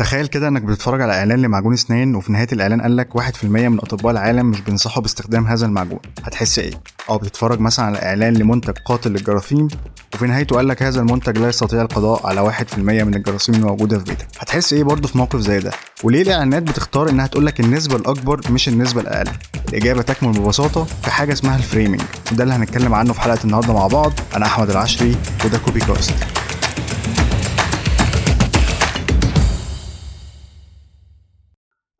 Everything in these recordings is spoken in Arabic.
تخيل كده إنك بتتفرج على إعلان لمعجون اسنان وفي نهاية الإعلان قال لك 1% من أطباء العالم مش بينصحوا باستخدام هذا المعجون. هتحس إيه؟ أو بتتفرج مثلا على إعلان لمنتج قاتل للجراثيم وفي نهايته قال لك هذا المنتج لا يستطيع القضاء على 1% من الجراثيم الموجودة في بيتك. هتحس إيه برضه في موقف زي ده؟ وليه الإعلانات بتختار إنها تقول لك النسبة الأكبر مش النسبة الأقل؟ الإجابة تكمن ببساطة في حاجة اسمها الفريمنج وده اللي هنتكلم عنه في حلقة النهارده مع بعض. أنا أحمد العشري وده Copy Cast.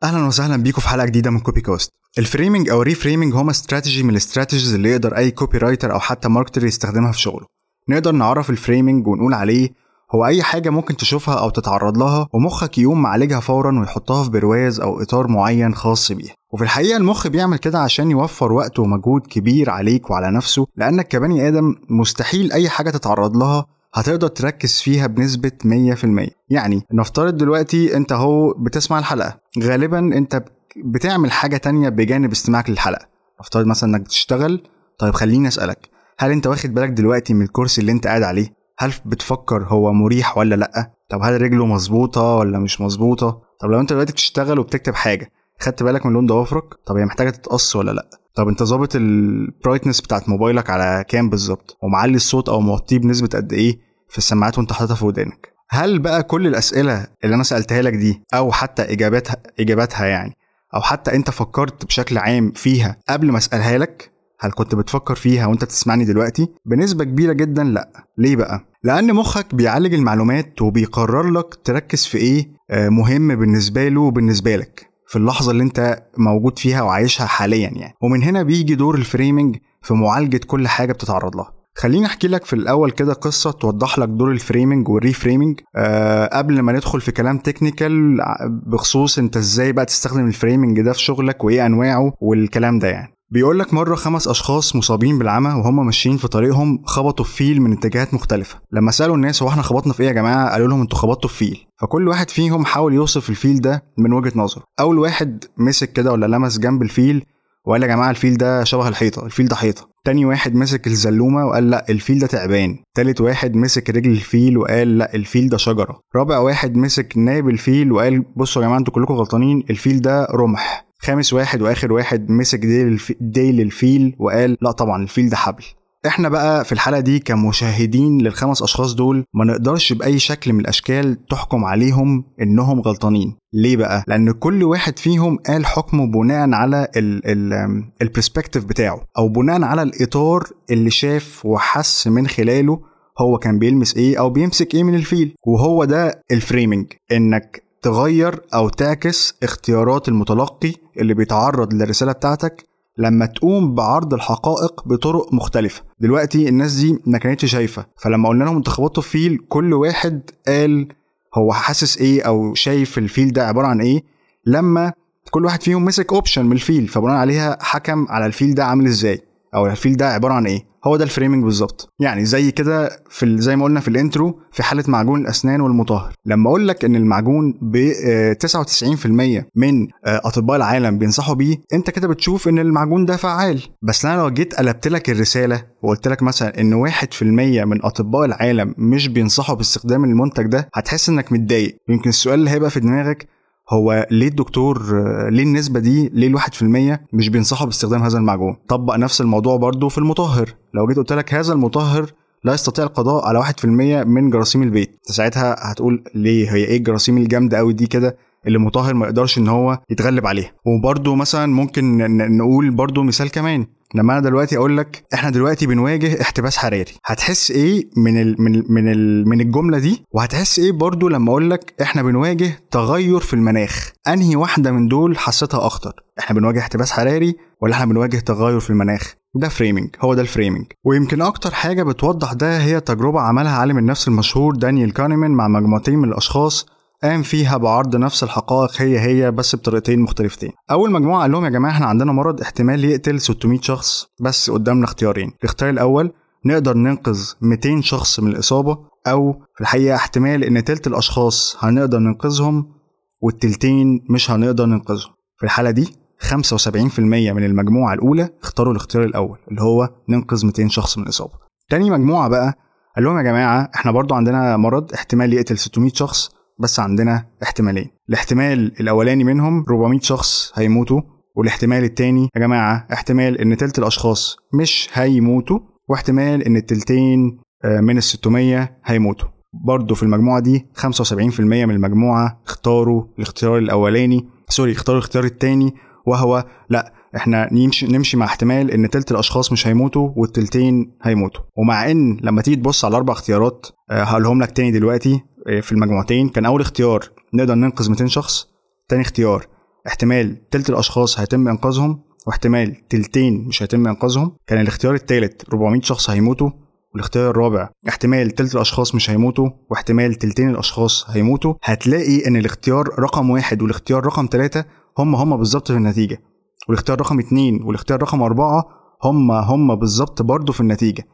أهلا وسهلا بيكم في حلقة جديدة من Copy Cast ال framing أو ال reframing هما استراتيجي من ال strategies اللي يقدر أي copywriter أو حتى marketer يستخدمها في شغله. نقدر نعرف ال framing ونقول عليه هو أي حاجة ممكن تشوفها أو تتعرض لها ومخك يقوم معالجها فورا ويحطها في برواز أو إطار معين خاص بيها. وفي الحقيقة المخ بيعمل كده عشان يوفر وقت ومجهود كبير عليك وعلى نفسه لأنك كبني آدم مستحيل أي حاجة تتعرض لها هتقدر تركز فيها بنسبة 100% يعني نفترض دلوقتي انت اهو بتسمع الحلقة. غالبا انت بتعمل حاجة تانية بجانب استماعك للحلقة. نفترض مثلا انك بتشتغل. طيب خليني أسألك هل انت واخد بالك دلوقتي من الكرسي اللي انت قاعد عليه؟ هل بتفكر هو مريح ولا لأ؟ طب هل رجله مظبوطة ولا مش مظبوطة؟ طب لو انت دلوقتي بتشتغل وبتكتب حاجة خدت بالك من لون ضوافرك؟ طب هي محتاجة تتقص ولا لأ؟ طب انت ظابط البرايتنس بتاعت موبايلك على كام بالظبط؟ ومعلي الصوت أو موطيه بنسبة قد إيه في السماعات وانت حاططها في ودانك؟ هل بقى كل الأسئلة اللي أنا سألتها لك دي أو حتى اجاباتها إجاباتها يعني أو حتى أنت فكرت بشكل عام فيها قبل ما أسألها لك هل كنت بتفكر فيها وأنت بتسمعني دلوقتي؟ بنسبة كبيرة جدا لأ. ليه بقى؟ لأن مخك بيعالج المعلومات وبيقرر لك تركز في إيه مهم بالنسبة له وبالنسبة لك. في اللحظة اللي انت موجود فيها وعايشها حاليا يعني. ومن هنا بيجي دور الفريمنج في معالجة كل حاجة بتتعرض لها. خليني أحكي لك في الأول كده قصة توضح لك دور ال framing وال reframing أه قبل ما ندخل في كلام technical بخصوص انت إزاي بقى تستخدم ال framing ده في شغلك وإيه أنواعه والكلام ده يعني. بيقول لك مرة خمس أشخاص مصابين بالعمى وهم ماشيين في طريقهم خبطوا في فيل من اتجاهات مختلفة. لما سألوا الناس هو إحنا خبطنا في إيه يا جماعة؟ قالوا لهم أنتوا خبطتوا في فيل. فكل واحد فيهم حاول يوصف الفيل ده من وجهة نظره. أول واحد مسك كده ولا لمس جنب الفيل وقال يا جماعة الفيل ده شبه الحيطة الفيل ده حيطة. تاني واحد مسك الزلومة وقال لا الفيل ده تعبان. تالت واحد مسك رجل الفيل وقال لا الفيل ده شجرة. رابع واحد مسك ناب الفيل وقال بصوا يا جماعة أنتوا كلكم غلطانين الفيل ده رمح. خامس واحد واخر واحد مسك ديل. ديل الفيل وقال لا طبعا الفيل ده حبل. إحنا بقى في الحلقة دي كمشاهدين للخمس أشخاص دول ما نقدرش بأي شكل من الأشكال تحكم عليهم إنهم غلطانين. ليه بقى؟ لأن كل واحد فيهم قال حكمه بناء على ال perspective بتاعه أو بناء على الإطار اللي شاف وحس من خلاله هو كان بيلمس إيه أو بيمسك إيه من الفيل. وهو ده ال framing إنك تغير أو تعكس اختيارات المتلقي اللي بيتعرض للرسالة بتاعتك لما تقوم بعرض الحقائق بطرق مختلفة. دلوقتي الناس دي ما كانتش شايفة فلما قلنا لهم في فيل كل واحد قال هو حاسس إيه أو شايف الفيل ده عبارة عن إيه لما كل واحد فيهم مسك option من الفيل فبناء عليها حكم على الفيل ده عامل إزاي أو الفيل ده عبارة عن إيه. هو ده ال framing بالظبط. يعني زي كده في زي ما قلنا في ال intro في حالة معجون الأسنان والمطهر. لما أقول لك إن المعجون ب 99% من أطباء العالم بينصحوا بيه أنت كده بتشوف إن المعجون ده فعال. بس أنا لو جيت قلبت لك الرسالة وقلت لك مثلا إن 1% من أطباء العالم مش بينصحوا باستخدام المنتج ده هتحس إنك متضايق. يمكن السؤال اللي هيبقى في دماغك هو ليه الدكتور ليه النسبة دي ليه الواحد في المية مش بينصحوا باستخدام هذا المعجون؟ طبق نفس الموضوع برضو في المطهر. لو جيت قلت لك هذا المطهر لا يستطيع القضاء على واحد في المية من جراثيم البيت ساعتها هتقول ليه؟ هي إيه الجراثيم الجامدة قوي دي كده اللي المطهر ما يقدرش إن هو يتغلب عليها؟ وبرضو مثلا ممكن نقول برضو مثال كمان. لما أنا دلوقتي أقول لك إحنا دلوقتي بنواجه احتباس حراري هتحس إيه من ال من ال من ال من الجملة دي؟ وهتحس إيه برضو لما أقول لك إحنا بنواجه تغير في المناخ؟ أنهي واحدة من دول حسيتها أخطر؟ إحنا بنواجه احتباس حراري ولا إحنا بنواجه تغير في المناخ؟ ده framing هو ده ال framing ويمكن أكتر حاجة بتوضح ده هي تجربة عملها عالم النفس المشهور دانيال كانيمان مع مجموعتين من الأشخاص قام فيها بعرض نفس الحقائق هي هي بس بطريقتين مختلفتين. أول مجموعة قال لهم يا جماعة إحنا عندنا مرض احتمال يقتل 600 شخص بس قدامنا اختيارين. الاختيار الأول نقدر ننقذ 200 شخص من الإصابة أو في الحقيقة احتمال إن تلت الأشخاص هنقدر ننقذهم والتلتين مش هنقدر ننقذهم. في الحالة دي 75% من المجموعة الأولى اختاروا الاختيار الأول اللي هو ننقذ 200 شخص من الإصابة. تاني مجموعة بقى قال لهم يا جماعة إحنا برضو عندنا مرض احتمال يقتل 600 شخص بس عندنا احتمالين. الاحتمال الأولاني منهم 400 شخص هيموتوا والاحتمال التاني يا جماعة احتمال إن تلت الأشخاص مش هيموتوا واحتمال إن التلتين آه، من ال 600 هيموتوا. برضه في المجموعة دي 75% من المجموعة اختاروا الاختيار الأولاني سوري اختاروا الاختيار التاني وهو لأ إحنا نمشي نمشي مع احتمال إن تلت الأشخاص مش هيموتوا والتلتين هيموتوا. ومع إن لما تيجي تبص على الأربع اختيارات آه، هقولهم لك تاني دلوقتي في المجموعتين كان أول اختيار نقدر ننقذ 200 شخص تاني اختيار احتمال تلت الأشخاص هيتم إنقاذهم واحتمال تلتين مش هيتم إنقاذهم. كان الاختيار التالت 400 شخص هيموتوا والاختيار الرابع احتمال تلت الأشخاص مش هيموتوا واحتمال تلتين الأشخاص هيموتوا. هتلاقي إن الاختيار رقم واحد والاختيار رقم ثلاثة هم هم بالظبط في النتيجة. والاختيار رقم اتنين والاختيار رقم أربعة هم هم بالظبط برضه في النتيجة.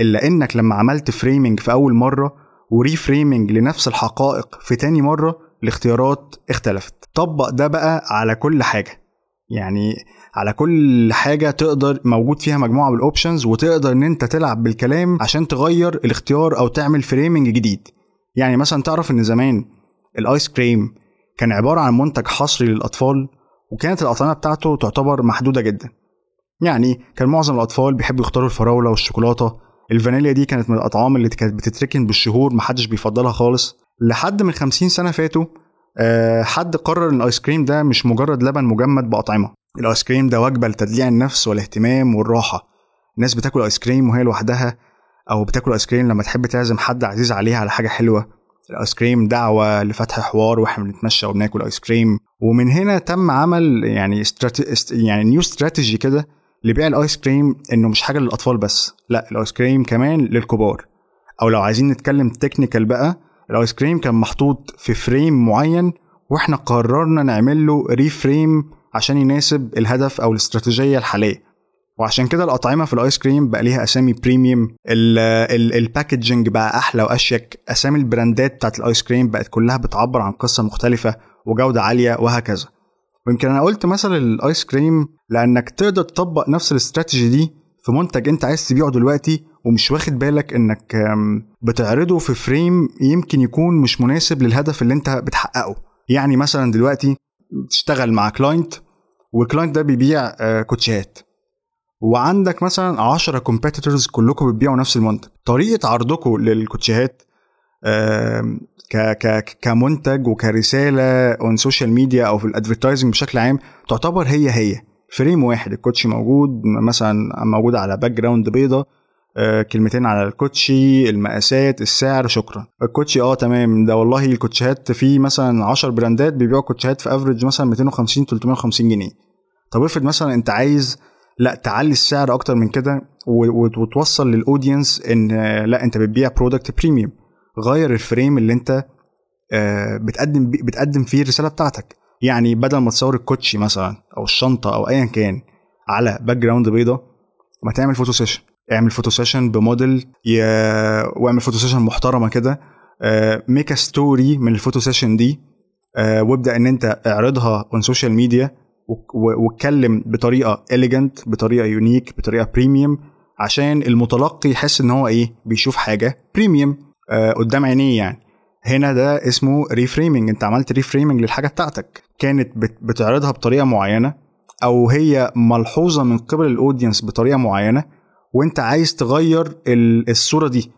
إلا إنك لما عملت framing في أول مرة و reframing لنفس الحقائق في تاني مرة الاختيارات اختلفت. طبق ده بقى على كل حاجة. يعني على كل حاجة تقدر موجود فيها مجموعة بال options وتقدر إن أنت تلعب بالكلام عشان تغير الاختيار أو تعمل framing جديد. يعني مثلا تعرف إن زمان الآيس كريم كان عبارة عن منتج حصري للأطفال وكانت الأطعمة بتاعته تعتبر محدودة جدا. يعني كان معظم الأطفال بيحبوا يختاروا الفراولة والشوكولاتة الفانيليا دي كانت من الأطعام اللي كانت بتتركن بالشهور محدش بيفضلها خالص. لحد من 50 سنة فاتوا آه، حد قرر إن الآيس كريم ده مش مجرد لبن مجمد بأطعمة. الآيس كريم ده وجبة لتدليع النفس والاهتمام والراحة. الناس بتاكل آيس كريم وهي لوحدها أو بتاكل آيس كريم لما تحب تعزم حد عزيز عليها على حاجة حلوة. الآيس كريم دعوة لفتح حوار وإحنا بنتمشى وبناكل آيس كريم. ومن هنا تم عمل يعني strate... يعني new strategy كده لبيع الايس كريم انه مش حاجة للاطفال بس لا الايس كريم كمان للكبار. أو لو عايزين نتكلم technical بقى الايس كريم كان محطوط في frame معين وإحنا قررنا نعمل له reframe عشان يناسب الهدف أو الاستراتيجية الحالية. وعشان كده الأطعمة في الآيس كريم بقى ليها أسامي premium ال packaging بقى أحلى وأشيك. أسامي البراندات بتاعت الآيس كريم بقت كلها بتعبر عن قصة مختلفة وجودة عالية وهكذا. ويمكن أنا قلت مثلا الآيس كريم لأنك تقدر تطبق نفس الاستراتيجي دي في منتج أنت عايز تبيعه دلوقتي ومش واخد بالك إنك بتعرضه في frame يمكن يكون مش مناسب للهدف اللي أنت بتحققه. يعني مثلا دلوقتي تشتغل مع client وال client ده بيبيع آه، كوتشيات وعندك مثلا 10 competitors كلكم بتبيعوا نفس المنتج. طريقة عرضكم للكوتشيات ك ك كمنتج وكرسالة on social media أو في ال advertising بشكل عام تعتبر هي هي. frame واحد الكوتشي موجود مثلا موجود على background بيضة آه، كلمتين على الكوتشي المقاسات السعر شكرا. الكوتشي آه تمام. ده والله الكوتشيات في مثلا 10 براندات بيبيعوا كوتشيات في average مثلا 250 350 جنيه. طب افرض مثلا أنت عايز لا تعلي السعر أكتر من كده وتوصل لل audience إن لا أنت بتبيع product premium غير ال frame اللي انت آه، بتقدم بتقدم فيه الرسالة بتاعتك. يعني بدل ما تصور الكوتشي مثلا أو الشنطة أو ايا كان على background بيضة ما تعمل photo session اعمل photo session بموديل ي... واعمل photo session محترمة كده. make story من ال photo session دي. آه، وابدأ إن أنت اعرضها on social media واتكلم بطريقة elegant بطريقة unique بطريقة premium عشان المتلقي يحس إن هو إيه بيشوف حاجة premium آه قدام عينيه يعني. هنا ده اسمه reframing انت عملت reframing للحاجة بتاعتك. كانت بتعرضها بطريقة معينة أو هي ملحوظة من قبل ال audience بطريقة معينة وانت عايز تغير الصورة دي.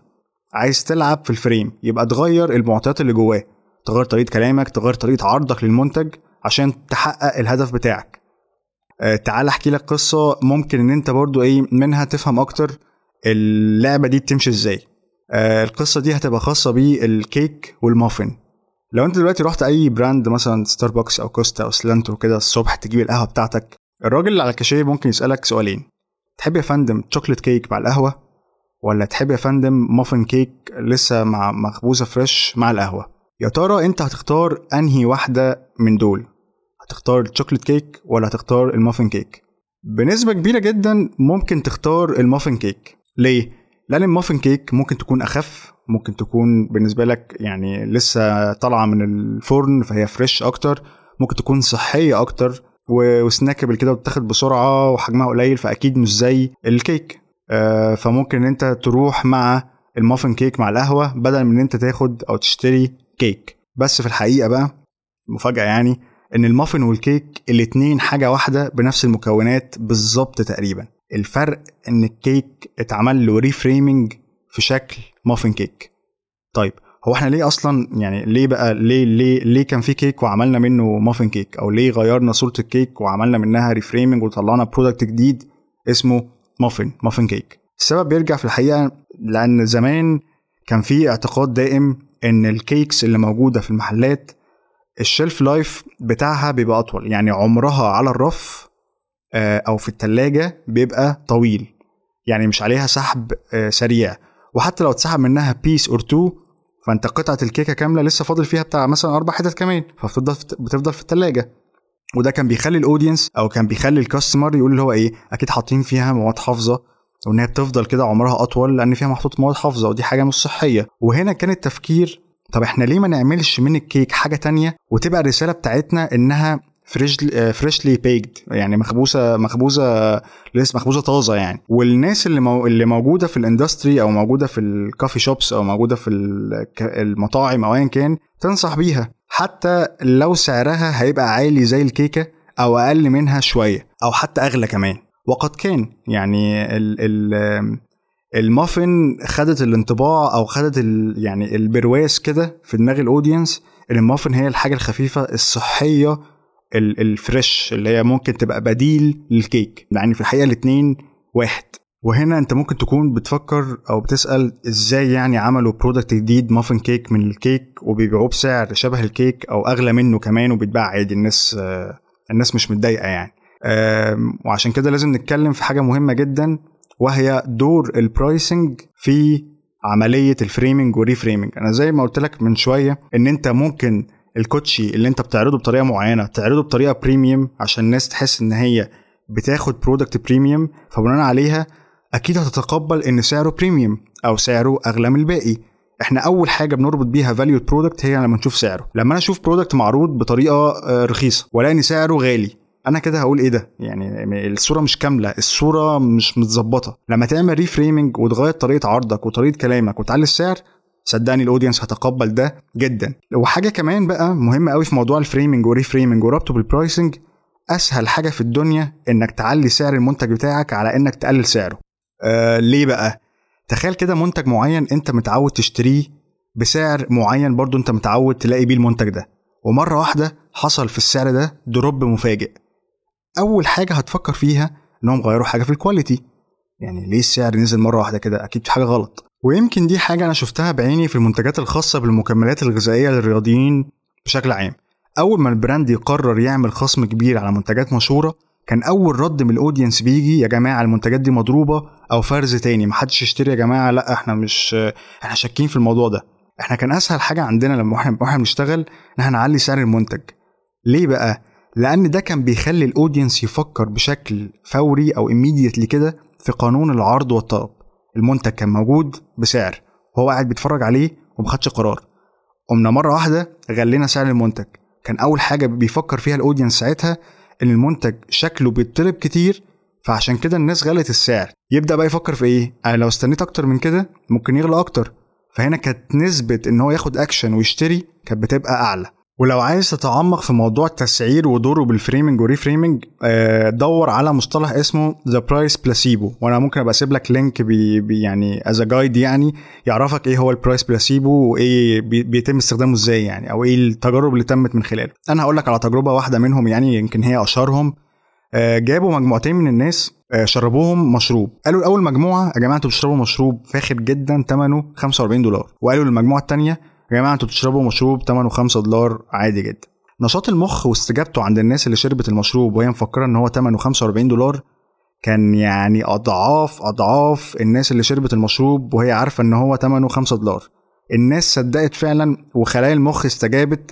عايز تلعب في ال frame يبقى تغير المعطيات اللي جواه. تغير طريقة كلامك تغير طريقة عرضك للمنتج عشان تحقق الهدف بتاعك. آه تعال أحكي لك قصة ممكن إن أنت برضو إيه منها تفهم أكتر اللعبة دي بتمشي إزاي. آه القصة دي هتبقى خاصة بالكيك والمافن. لو انت دلوقتي رحت أي brand مثلا ستاربكس أو كوستا أو سلانترو كده الصبح تجيب القهوة بتاعتك الراجل اللي على الكاشير ممكن يسألك سؤالين. تحب يا فندم chocolate cake مع القهوة؟ ولا تحب يا فندم muffin cake لسه مع مخبوزة fresh مع القهوة؟ يا ترى انت هتختار انهي واحدة من دول؟ هتختار ال chocolate cake ولا هتختار ال muffin cake بنسبة كبيرة جدا ممكن تختار ال muffin cake ليه؟ لأن ال muffin cake ممكن تكون أخف ممكن تكون بالنسبة لك يعني لسه طالعة من الفرن فهي fresh أكتر ممكن تكون صحية أكتر و snackable كده وتتاخد بسرعة وحجمها قليل فأكيد مش زي الكيك آه، فممكن إن أنت تروح مع ال muffin cake مع القهوة بدل من إن أنت تاخد أو تشتري كيك بس في الحقيقة بقى مفاجأة يعني إن المافن والكيك الاتنين حاجة واحدة بنفس المكونات بالظبط تقريبا. الفرق إن الكيك اتعمل له reframing في شكل muffin cake طيب هو إحنا ليه أصلا يعني ليه بقى ليه ليه ليه كان في كيك وعملنا منه muffin cake أو ليه غيرنا صورة الكيك وعملنا منها reframing وطلعنا product جديد اسمه muffin muffin cake السبب بيرجع في الحقيقة لأن زمان كان في اعتقاد دائم إن ال cakes اللي موجودة في المحلات ال shelf life بتاعها بيبقى أطول. يعني عمرها على الرف أو في التلاجة بيبقى طويل. يعني مش عليها سحب آه، سريع. وحتى لو اتسحب منها piece or two فأنت قطعة الكيكة كاملة لسه فاضل فيها بتاع مثلا أربع حتت كمان فبتفضل بتفضل في التلاجة. وده كان بيخلي ال audience أو كان بيخلي ال customer يقول اللي هو إيه أكيد حاطين فيها مواد حافظة وان هي بتفضل كده عمرها أطول لأن فيها محطوط مواد حافظة ودي حاجة مش صحية. وهنا كان التفكير طب إحنا ليه ما نعملش من الكيك حاجة تانية وتبقى الرسالة بتاعتنا إنها freshly baked يعني مخبوزه مخبوزه لسه مخبوزة طازة يعني. والناس اللي مو اللي موجودة في ال industry أو موجودة في ال coffee shops أو موجودة في المطاعم أو ايا كان تنصح بيها. حتى لو سعرها هيبقى عالي زي الكيكة أو أقل منها شوية أو حتى أغلى كمان. وقد كان يعني ال ال المافن خدت الانطباع أو خدت ال يعني البرواز كده في دماغ ال audience إن المافن هي الحاجة الخفيفة الصحية ال fresh اللي هي ممكن تبقى بديل للكيك. يعني في الحقيقة الاثنين واحد. وهنا انت ممكن تكون بتفكر أو بتسأل إزاي يعني عملوا product جديد muffin cake من الكيك وبيبيعوه بسعر شبه الكيك أو اغلى منه كمان وبيتباع عادي. الناس الناس مش متضايقة يعني. وعشان كده لازم نتكلم في حاجة مهمة جدا وهي دور ال pricing في عملية ال framing وال reframing أنا زي ما قلت لك من شوية إن أنت ممكن الكوتشي اللي انت بتعرضه بطريقة معينة تعرضه بطريقة premium عشان الناس تحس ان هي بتاخد product premium فبناء عليها أكيد هتتقبل ان سعره premium أو سعره اغلى من الباقي. إحنا اول حاجة بنربط بيها value product هي لما نشوف سعره. لما أنا أشوف product معروض بطريقة آه، رخيصة والاقي ان سعره غالي أنا كده هقول إيه ده؟ يعني الصورة مش كاملة الصورة مش متظبطة. لما تعمل reframing وتغير طريقة عرضك وطريقة كلامك وتعلي السعر صدقني ال audience هتقبل ده جدا. وحاجة كمان بقى مهمة قوي في موضوع ال framing و reframing وربطه بال pricing أسهل حاجة في الدنيا إنك تعلي سعر المنتج بتاعك على إنك تقلل سعره. آه ليه بقى؟ تخيل كده منتج معين أنت متعود تشتريه بسعر معين برضو أنت متعود تلاقي بيه المنتج ده. ومرة واحدة حصل في السعر ده drop مفاجئ. أول حاجة هتفكر فيها إنهم غيروا حاجة في ال quality يعني ليه السعر نزل مرة واحدة كده؟ أكيد في حاجة غلط. ويمكن دي حاجة أنا شفتها بعيني في المنتجات الخاصة بالمكملات الغذائية للرياضيين بشكل عام. أول ما ال brand يقرر يعمل خصم كبير على منتجات مشهورة كان أول رد من ال audience بيجي يا جماعة المنتجات دي مضروبة أو فرز تاني محدش يشتري يا جماعة لأ إحنا مش إحنا شاكين في الموضوع ده. إحنا كان أسهل حاجة عندنا لما وإحنا بنشتغل إن إحنا نعلي سعر المنتج. ليه بقى؟ لأن ده كان بيخلي ال audience يفكر بشكل فوري أو immediately كده في قانون العرض والطلب. المنتج كان موجود بسعر. وهو قاعد بيتفرج عليه ومخدش قرار. قمنا مرة واحدة غلينا سعر المنتج. كان أول حاجة بيفكر فيها ال audience ساعتها إن المنتج شكله بيطلب كتير فعشان كده الناس غلت السعر. يبدأ بقى يفكر في إيه؟ أنا لو استنيت أكتر من كده ممكن يغلى أكتر. فهنا كانت نسبة إن هو ياخد اكشن ويشتري كانت بتبقى أعلى. ولو عايز تتعمق في موضوع التسعير ودوره بال framing و reframing آه، دور على مصطلح اسمه the price placebo وأنا ممكن ابقى اسيب لك link بي بي يعني as guide يعني يعرفك إيه هو ال price placebo وايه بيتم استخدامه إزاي يعني أو إيه التجارب اللي تمت من خلاله. أنا هقول لك على تجربة واحدة منهم يعني يمكن هي أشهرهم. آه، جابوا مجموعتين من الناس آه، شربوهم مشروب. قالوا الأول مجموعة يا جماعة أنتوا بتشربوا مشروب فاخر جدا ثمنه 45 دولار. وقالوا للمجموعة الثانية يا جماعة أنتوا بتشربوا مشروب ثمنه 5 دولار عادي جدا. نشاط المخ واستجابته عند الناس اللي شربت المشروب وهي مفكرة إن هو ثمنه 45 دولار كان يعني أضعاف أضعاف الناس اللي شربت المشروب وهي عارفة إن هو ثمنه 5 دولار. الناس صدقت فعلا وخلايا المخ استجابت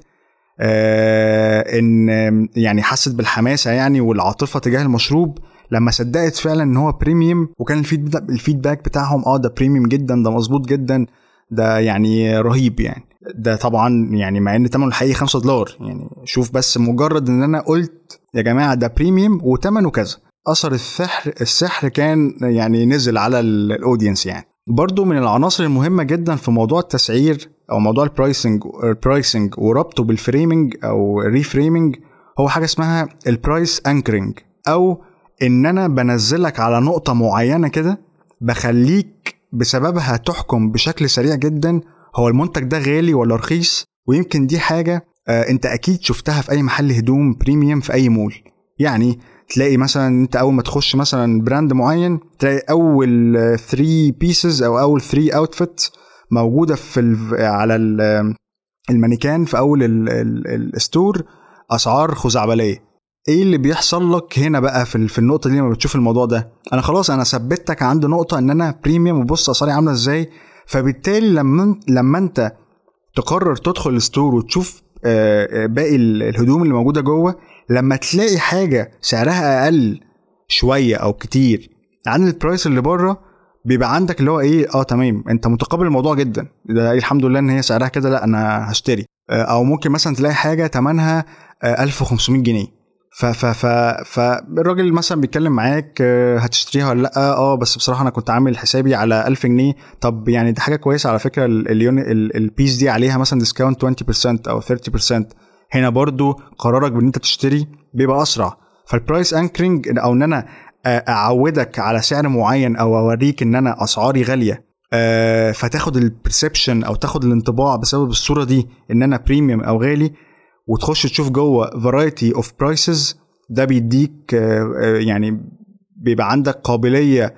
آه إن يعني حست بالحماسة يعني والعاطفة تجاه المشروب. لما صدقت فعلا إن هو premium وكان ال feedback بتاعهم آه ده premium جدا ده مظبوط جدا ده يعني رهيب يعني. ده طبعا يعني مع إن ثمنه الحقيقي 5 دولار يعني شوف بس مجرد إن أنا قلت يا جماعة ده premium وثمنه كذا. أثر السحر السحر كان يعني نزل على ال audience يعني. برضو من العناصر المهمة جدا في موضوع التسعير أو موضوع ال pricing ال pricing وربطه بال framing أو reframing هو حاجة اسمها ال price anchoring أو إن أنا بنزلك على نقطة معينة كده بخليك بسببها تحكم بشكل سريع جدا هو المنتج ده غالي ولا رخيص؟ ويمكن دي حاجة آه انت أكيد شفتها في اي محل هدوم premium في اي مول. يعني تلاقي مثلا انت اول ما تخش مثلا brand معين تلاقي اول 3 pieces أو اول 3 outfit موجودة في على المانيكان في اول ال store أسعار خزعبلية. إيه اللي بيحصل لك هنا بقى في في النقطة دي لما بتشوف الموضوع ده؟ أنا خلاص أنا ثبتك عند نقطة إن أنا premium وبص أسعاري عاملة إزاي؟ فبالتالي لما لما انت تقرر تدخل ال store وتشوف آه، آه، باقي الهدوم اللي موجودة جوه لما تلاقي حاجة سعرها أقل شوية أو كتير عن ال price اللي بره بيبقى عندك اللي هو إيه آه تمام أنت متقبل الموضوع جدا. ده الحمد لله إن هي سعرها كده لأ أنا هشتري. آه، أو ممكن مثلا تلاقي حاجة ثمنها 1500 جنيه. ف ف ف فالراجل مثلا بيتكلم معاك آه، هتشتريها ولا لأ؟ آه بس بصراحة أنا كنت عامل حسابي على 1000 جنيه. طب يعني دي حاجة كويسة على فكرة ال piece دي عليها مثلا discount 20% أو 30% هنا برضو قرارك بإن أنت تشتري بيبقى أسرع. فال price anchoring أو إن أنا أعودك على سعر معين أو أوريك إن أنا أسعاري غالية آه، فتاخد ال perception أو تاخد الانطباع بسبب الصورة دي إن أنا premium أو غالي وتخش تشوف جوه variety of prices ده بيديك آه، آه، يعني بيبقى عندك قابلية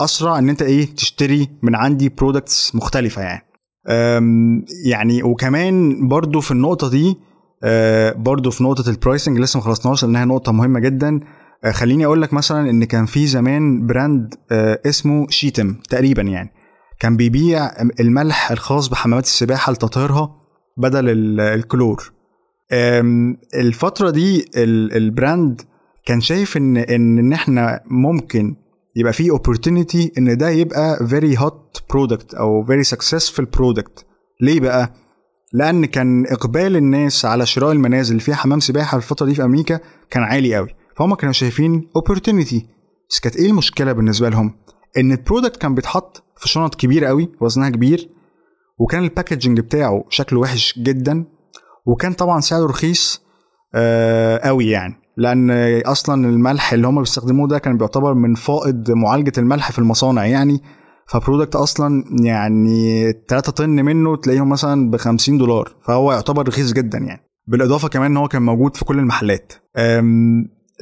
أسرع إن أنت إيه تشتري من عندي products مختلفة يعني. يعني وكمان برضو في النقطة دي آه، برضو في نقطة ال pricing لسه ما خلصناش لانها نقطة مهمة جدا. خليني أقول لك مثلا إن كان في زمان brand اسمه شيتم تقريبا يعني. كان بيبيع الملح الخاص بحمامات السباحة لتطهيرها بدل الكلور. الفترة دي ال brand كان شايف إن إن ان إحنا ممكن يبقى في opportunity إن ده يبقى very hot product أو very successful product. ليه بقى؟ لأن كان إقبال الناس على شراء المنازل اللي فيها حمام سباحة الفترة دي في أمريكا كان عالي قوي. فهم كانوا شايفين opportunity. بس كانت إيه المشكلة بالنسبة لهم؟ إن ال product كان بيتحط في شنط كبيرة قوي وزنها كبير وكان ال packaging بتاعه شكله وحش جدا. وكان طبعا سعره رخيص آه قوي يعني. لأن أصلا الملح اللي هم بيستخدموه ده كان بيعتبر من فائض معالجة الملح في المصانع يعني. ف product أصلا يعني 3 طن منه تلاقيهم مثلا ب 50 دولار. فهو يعتبر رخيص جدا يعني. بالإضافة كمان إن هو كان موجود في كل المحلات.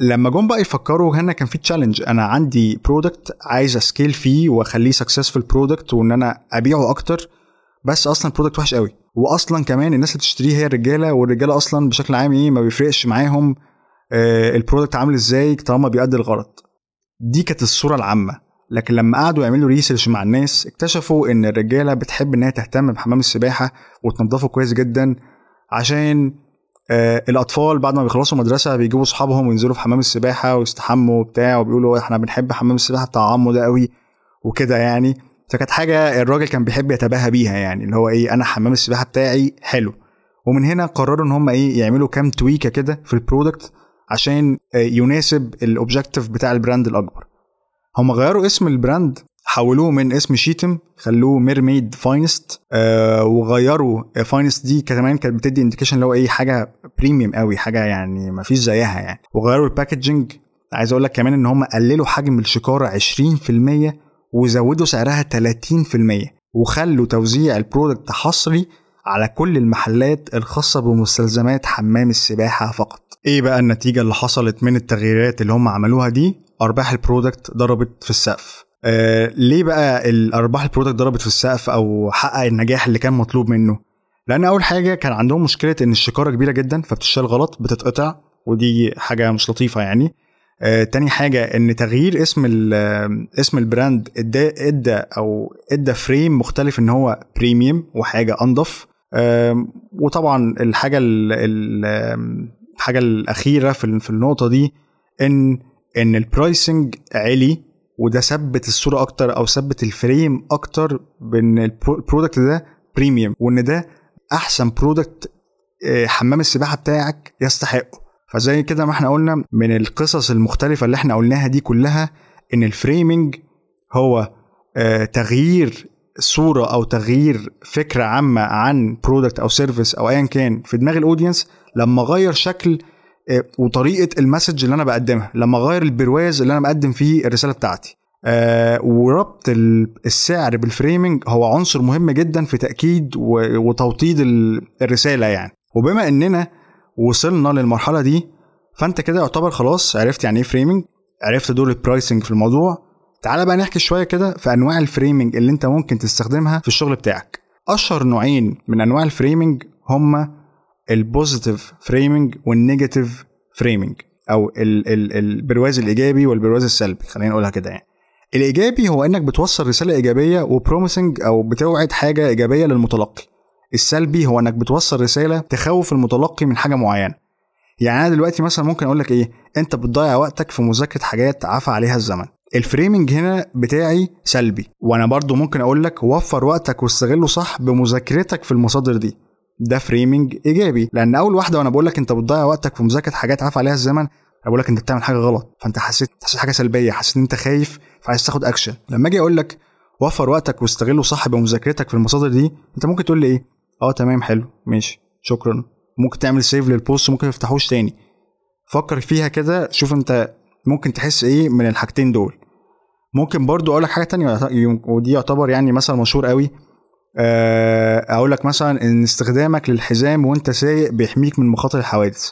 لما جم بقى يفكروا هنا كان في challenge أنا عندي product عايز ا scale فيه وأخليه سكسسفul برودكت وإن أنا أبيعه أكتر. بس أصلا product وحش قوي. واصلا كمان الناس اللي بتشتريه هي الرجالة والرجالة أصلا بشكل عام إيه ما بيفرقش معاهم آه ال product عامل إزاي طالما بيأدي الغرض. دي كانت الصورة العامة. لكن لما قعدوا يعملوا research مع الناس اكتشفوا إن الرجالة بتحب ان هي تهتم بحمام السباحة وتنظفه كويس جدا عشان آه الأطفال بعد ما بيخلصوا مدرسة بيجيبوا أصحابهم وينزلوا في حمام السباحة ويستحموا وبتاع وبيقولوا إحنا بنحب حمام السباحة بتاع عمو ده قوي وكده يعني. فكانت حاجة الراجل كان بيحب يتباهى بيها يعني اللي هو إيه أنا حمام السباحة بتاعي حلو. ومن هنا قرروا إن هم إيه يعملوا كام tweak ة كده في ال product عشان آه، يناسب ال objective بتاع ال brand الأكبر. هم غيروا اسم ال brand حولوه من اسم شيتم خلوه Mermaid Finest آه وغيروا finest دي كمان كانت بتدي indication اللي هو إيه حاجة premium قوي حاجة يعني ما فيش زيها يعني. وغيروا ال packaging عايز أقول لك كمان إن هم قللوا حجم الشكارة 20% وزودوا سعرها 30% وخلوا توزيع ال product حصري على كل المحلات الخاصة بمستلزمات حمام السباحة فقط. إيه بقى النتيجة اللي حصلت من التغييرات اللي هم عملوها دي؟ أرباح ال product ضربت في السقف. آه ليه بقى الأرباح ال product ضربت في السقف أو حقق النجاح اللي كان مطلوب منه؟ لأن أول حاجة كان عندهم مشكلة إن الشكارة كبيرة جدا فبتتشال غلط بتتقطع ودي حاجة مش لطيفة يعني. آه، تاني حاجة إن تغيير اسم اسم ال brand إدى إدى أو إدى frame مختلف إن هو premium وحاجة أنضف. وطبعا الحاجة الحاجة الأخيرة في النقطة دي إن إن ال pricing عالي وده ثبت الصورة أكتر أو ثبت ال frame أكتر بإن ال product ده premium وإن ده أحسن product آه، حمام السباحة بتاعك يستحقه. فزي كده ما إحنا قلنا من القصص المختلفة اللي إحنا قلناها دي كلها إن ال framing هو آه تغيير صورة أو تغيير فكرة عامة عن product أو service أو ايا كان في دماغ ال audience لما اغير شكل آه، وطريقة ال message اللي أنا بقدمها لما اغير البرواز اللي أنا بقدم فيه الرسالة بتاعتي. آه وربط السعر بال framing هو عنصر مهم جدا في تأكيد وتوطيد الرسالة يعني. وبما إننا وصلنا للمرحلة دي فأنت كده يعتبر خلاص عرفت يعني إيه framing عرفت دور ال pricing في الموضوع. تعالى بقى نحكي شوية كده في أنواع ال framing اللي أنت ممكن تستخدمها في الشغل بتاعك. أشهر نوعين من أنواع ال framing هما ال positive framing وال negative framing أو ال ال البرواز الإيجابي والبرواز السلبي. خلينا نقولها كده يعني. الإيجابي هو إنك بتوصل رسالة إيجابية و promising أو بتوعد حاجة إيجابية للمتلقي. السلبي هو إنك بتوصل رسالة تخوف المتلقي من حاجة معينة. يعني أنا دلوقتي مثلا ممكن أقول لك إيه أنت بتضيع وقتك في مذاكرة حاجات عفى عليها الزمن. ال framing هنا بتاعي سلبي وأنا برضو ممكن أقول لك وفر وقتك واستغله صح بمذاكرتك في المصادر دي. ده framing إيجابي لأن أول واحدة وأنا بقول لك أنت بتضيع وقتك في مذاكرة حاجات عفى عليها الزمن أنا بقول لك أنت بتعمل حاجة غلط فأنت حسيت حسيت حاجة سلبية حسيت إن أنت خايف فعايز تاخد اكشن لما أجي أقول لك وفر وقتك واستغله صح بمذاكرتك في المصادر دي أنت ممكن تقول لي إيه؟ آه تمام حلو ماشي شكرا. ممكن تعمل save لل post وممكن تفتحوش تاني. فكر فيها كده شوف انت ممكن تحس إيه من الحاجتين دول. ممكن برضو أقول لك حاجة تانية ودي يعتبر يعني مثلا مشهور قوي. آه، أقول لك مثلا إن استخدامك للحزام وانت سايق بيحميك من مخاطر الحوادث.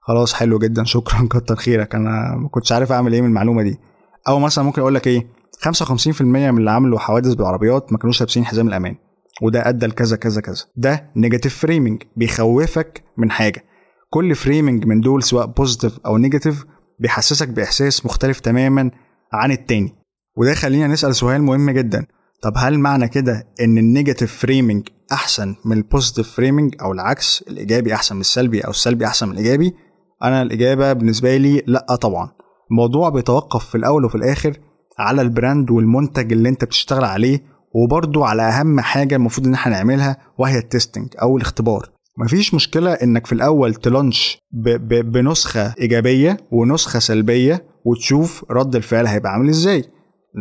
خلاص حلو جدا شكرا كتر خيرك. أنا ما كنتش عارف أعمل إيه من المعلومة دي. أو مثلا ممكن أقول لك إيه 55% من اللي عملوا حوادث بالعربيات ما كانوش لابسين حزام الأمان. وده أدى لكذا كذا كذا. ده negative framing بيخوفك من حاجة. كل framing من دول سواء positive أو negative بيحسسك بإحساس مختلف تماما عن التاني. وده خلينا نسأل سؤال مهم جدا. طب هل معنى كده إن ال negative framing أحسن من ال positive framing أو العكس؟ الإيجابي أحسن من السلبي أو السلبي أحسن من الإيجابي؟ أنا الإجابة بالنسبة لي لأ طبعا. الموضوع بيتوقف في الأول وفي الآخر على ال brand والمنتج اللي أنت بتشتغل عليه وبرضه على أهم حاجة المفروض إن إحنا نعملها وهي ال testing أو الاختبار. مفيش مشكلة إنك في الأول ت launch بنسخة إيجابية ونسخة سلبية وتشوف رد الفعل هيبقى عامل إزاي.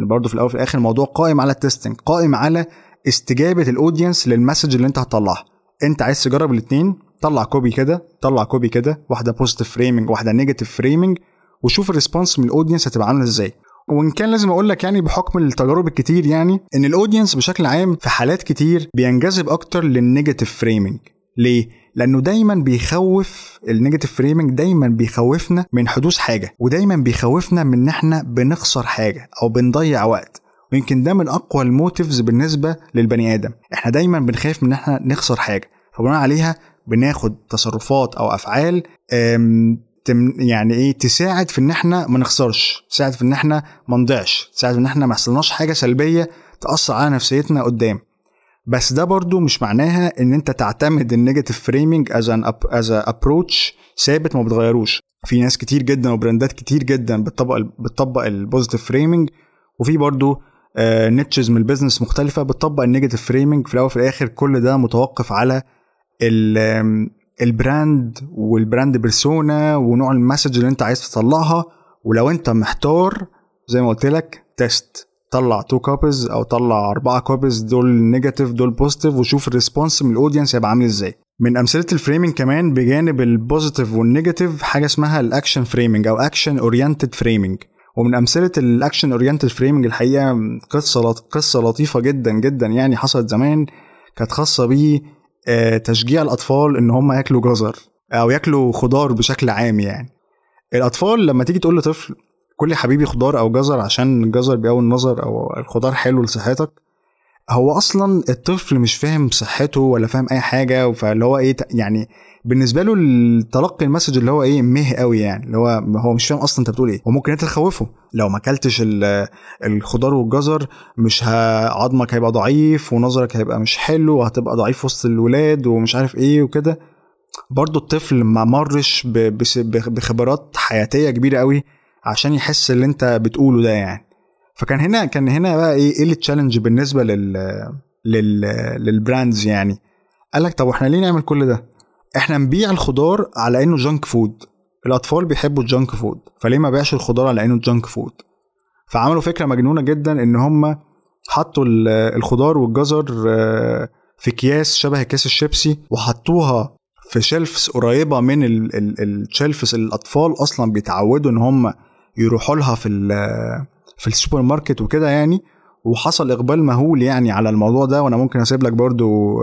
برضه في الأول وفي الآخر الموضوع قائم على ال testing قائم على استجابة ال audience لل message اللي أنت هتطلعها. أنت عايز تجرب الاثنين طلع copy كده طلع copy كده واحدة positive framing واحدة negative framing وشوف ال response من ال audience هتبقى عاملة إزاي. وإن كان لازم أقول لك يعني بحكم التجارب الكتير يعني إن ال audience بشكل عام في حالات كتير بينجذب أكتر لل negative framing ليه؟ لأنه دايما بيخوف ال negative framing دايما بيخوفنا من حدوث حاجة ودايما بيخوفنا من إن إحنا بنخسر حاجة أو بنضيع وقت. ويمكن ده من أقوى ال motives بالنسبة للبني آدم. إحنا دايما بنخاف من إن إحنا نخسر حاجة فبناء عليها بناخد تصرفات أو أفعال يعني إيه تساعد في إن إحنا ما نخسرش تساعد في إن إحنا ما نضيعش تساعد في إن إحنا ما يحصلناش حاجة سلبية تأثر على نفسيتنا قدام. بس ده برضو مش معناها إن أنت تعتمد ال negative framing as an as approach ثابت ما بتغيروش. في ناس كتير جدا و brand ات كتير جدا بتطبق بتطبق ال positive framing وفي برضو niches من ال business مختلفة بتطبق ال negative framing في الأول وفي الآخر كل ده متوقف على ال brand وال brand persona ونوع ال message اللي انت عايز تطلعها. ولو انت محتار زي ما قلت لك test طلع two copies أو طلع أربعة copies دول negative دول positive وشوف ال response من ال audience هيبقى عامل إزاي. من أمثلة ال framing كمان بجانب ال positive وال negative حاجة اسمها ال action framing أو action oriented framing ومن أمثلة ال action oriented framing الحقيقة قصة قصة لطيفة جدا جدا يعني حصلت زمان كانت خاصة ب آه، تشجيع الأطفال إن هم ياكلوا جزر أو ياكلوا خضار بشكل عام يعني. الأطفال لما تيجي تقول لطفل كل حبيبي خضار أو جزر عشان الجزر بيقوي النظر أو الخضار حلو لصحتك هو أصلا الطفل مش فاهم صحته ولا فاهم أي حاجة فاللي هو إيه يعني بالنسبة له التلقي ال message اللي هو إيه meh قوي يعني اللي هو هو مش فاهم أصلا أنت بتقول إيه. وممكن أنت تخوفه. لو ما أكلتش الخضار والجزر مش عظمك هيبقى ضعيف ونظرك هيبقى مش حلو وهتبقى ضعيف وسط الولاد ومش عارف إيه وكده. برضه الطفل ما مرش بخبرات حياتية كبيرة قوي عشان يحس اللي أنت بتقوله ده يعني. فكان هنا كان هنا بقى إيه إيه ال challenge بالنسبة لل لل لل brands يعني. قال لك طب وإحنا ليه نعمل كل ده؟ إحنا نبيع الخضار على انه junk food الاطفال بيحبوا ال junk food فليه ما بيعش الخضار على انه junk food فعملوا فكرة مجنونة جدا إن هم حطوا الخضار والجزر آه، في اكياس شبه اكياس الشيبسي وحطوها في shelves قريبة من ال shelves الأطفال أصلا بيتعودوا إن هم يروحوا لها في في السوبر ماركت وكده يعني. وحصل إقبال مهول يعني على الموضوع ده. وأنا ممكن أسيب لك برضو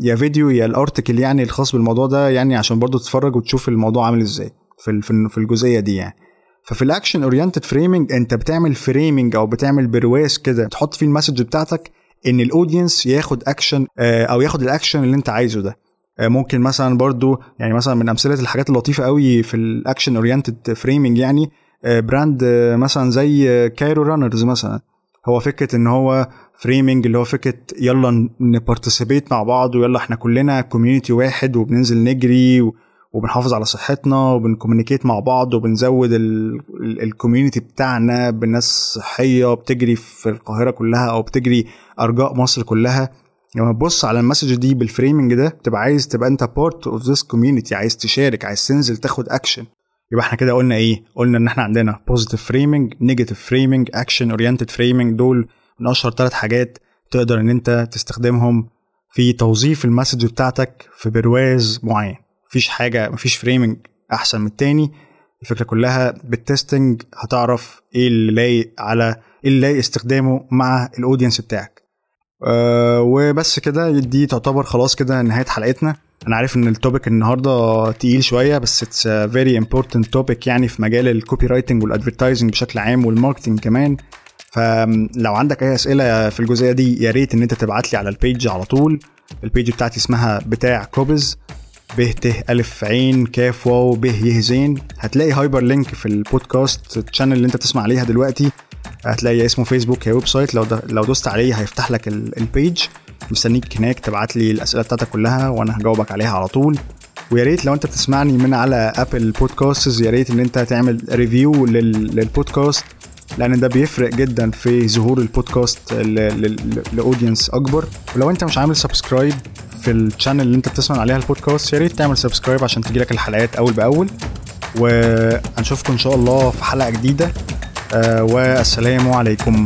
يا فيديو يا ال article يعني الخاص بالموضوع ده يعني عشان برضو تتفرج وتشوف الموضوع عامل إزاي في في الجزئية دي يعني. ففي ال action oriented framing انت بتعمل framing أو بتعمل برواز كده تحط فيه ال message بتاعتك ان ال audience ياخد اكشن آه، أو ياخد الاكشن اللي انت عايزه ده. آه، ممكن مثلا برضو يعني مثلا من أمثلة الحاجات اللطيفة قوي في ال action oriented framing يعني brand مثلا زي Cairo Runners مثلا. هو فكرة إن هو framing اللي هو فكرة يلا ن participate مع بعض ويلا إحنا كلنا community واحد وبننزل نجري وبنحافظ على صحتنا وبن communicate مع بعض وبنزود ال community بتاعنا بناس صحية بتجري في القاهرة كلها أو بتجري أرجاء مصر كلها. لما تبص على ال message دي بال framing ده تبقى عايز تبقى أنت part of this community عايز تشارك عايز تنزل تاخد اكشن يبقى إحنا كده قلنا إيه؟ قلنا إن إحنا عندنا positive framing negative framing action oriented framing دول من اشهر ثلاث حاجات تقدر إن أنت تستخدمهم في توظيف ال message بتاعتك في برواز معين. مفيش حاجة مفيش framing أحسن من التاني. الفكرة كلها بال testing هتعرف إيه اللي لايق على إيه اللي لايق استخدامه مع ال audience بتاعك. أه وبس كده دي تعتبر خلاص كده نهاية حلقتنا. أنا عارف إن ال topic النهارده تقيل شوية بس it's very important topic يعني في مجال ال copywriting وال advertising بشكل عام وال marketing كمان. فلو عندك أي أسئلة في الجزئية دي يا ريت إن أنت تبعت لي على ال page على طول. ال page بتاعتي اسمها بتاع كوبز ب ت ألف عين كاف واو ب ي زين. هتلاقي hyperlink في ال podcast ال channel اللي أنت بتسمع عليها دلوقتي. هتلاقي اسمه فيسبوك يا website لو لو دوست عليه هيفتح لك ال page مستنيك هناك تبعت لي الأسئلة بتاعتك كلها وأنا هجاوبك عليها على طول. ويا ريت لو أنت بتسمعني من على Apple Podcast يا ريت إن أنت تعمل review لل podcast لأن ده بيفرق جدا في ظهور البودكاست ل audience أكبر. ولو أنت مش عامل subscribe في ال channel اللي أنت بتسمع عليها البودكاست يا ريت تعمل subscribe عشان تجيلك الحلقات أول بأول. وهنشوفكم إن شاء الله في حلقة جديدة. آه، والسلام عليكم.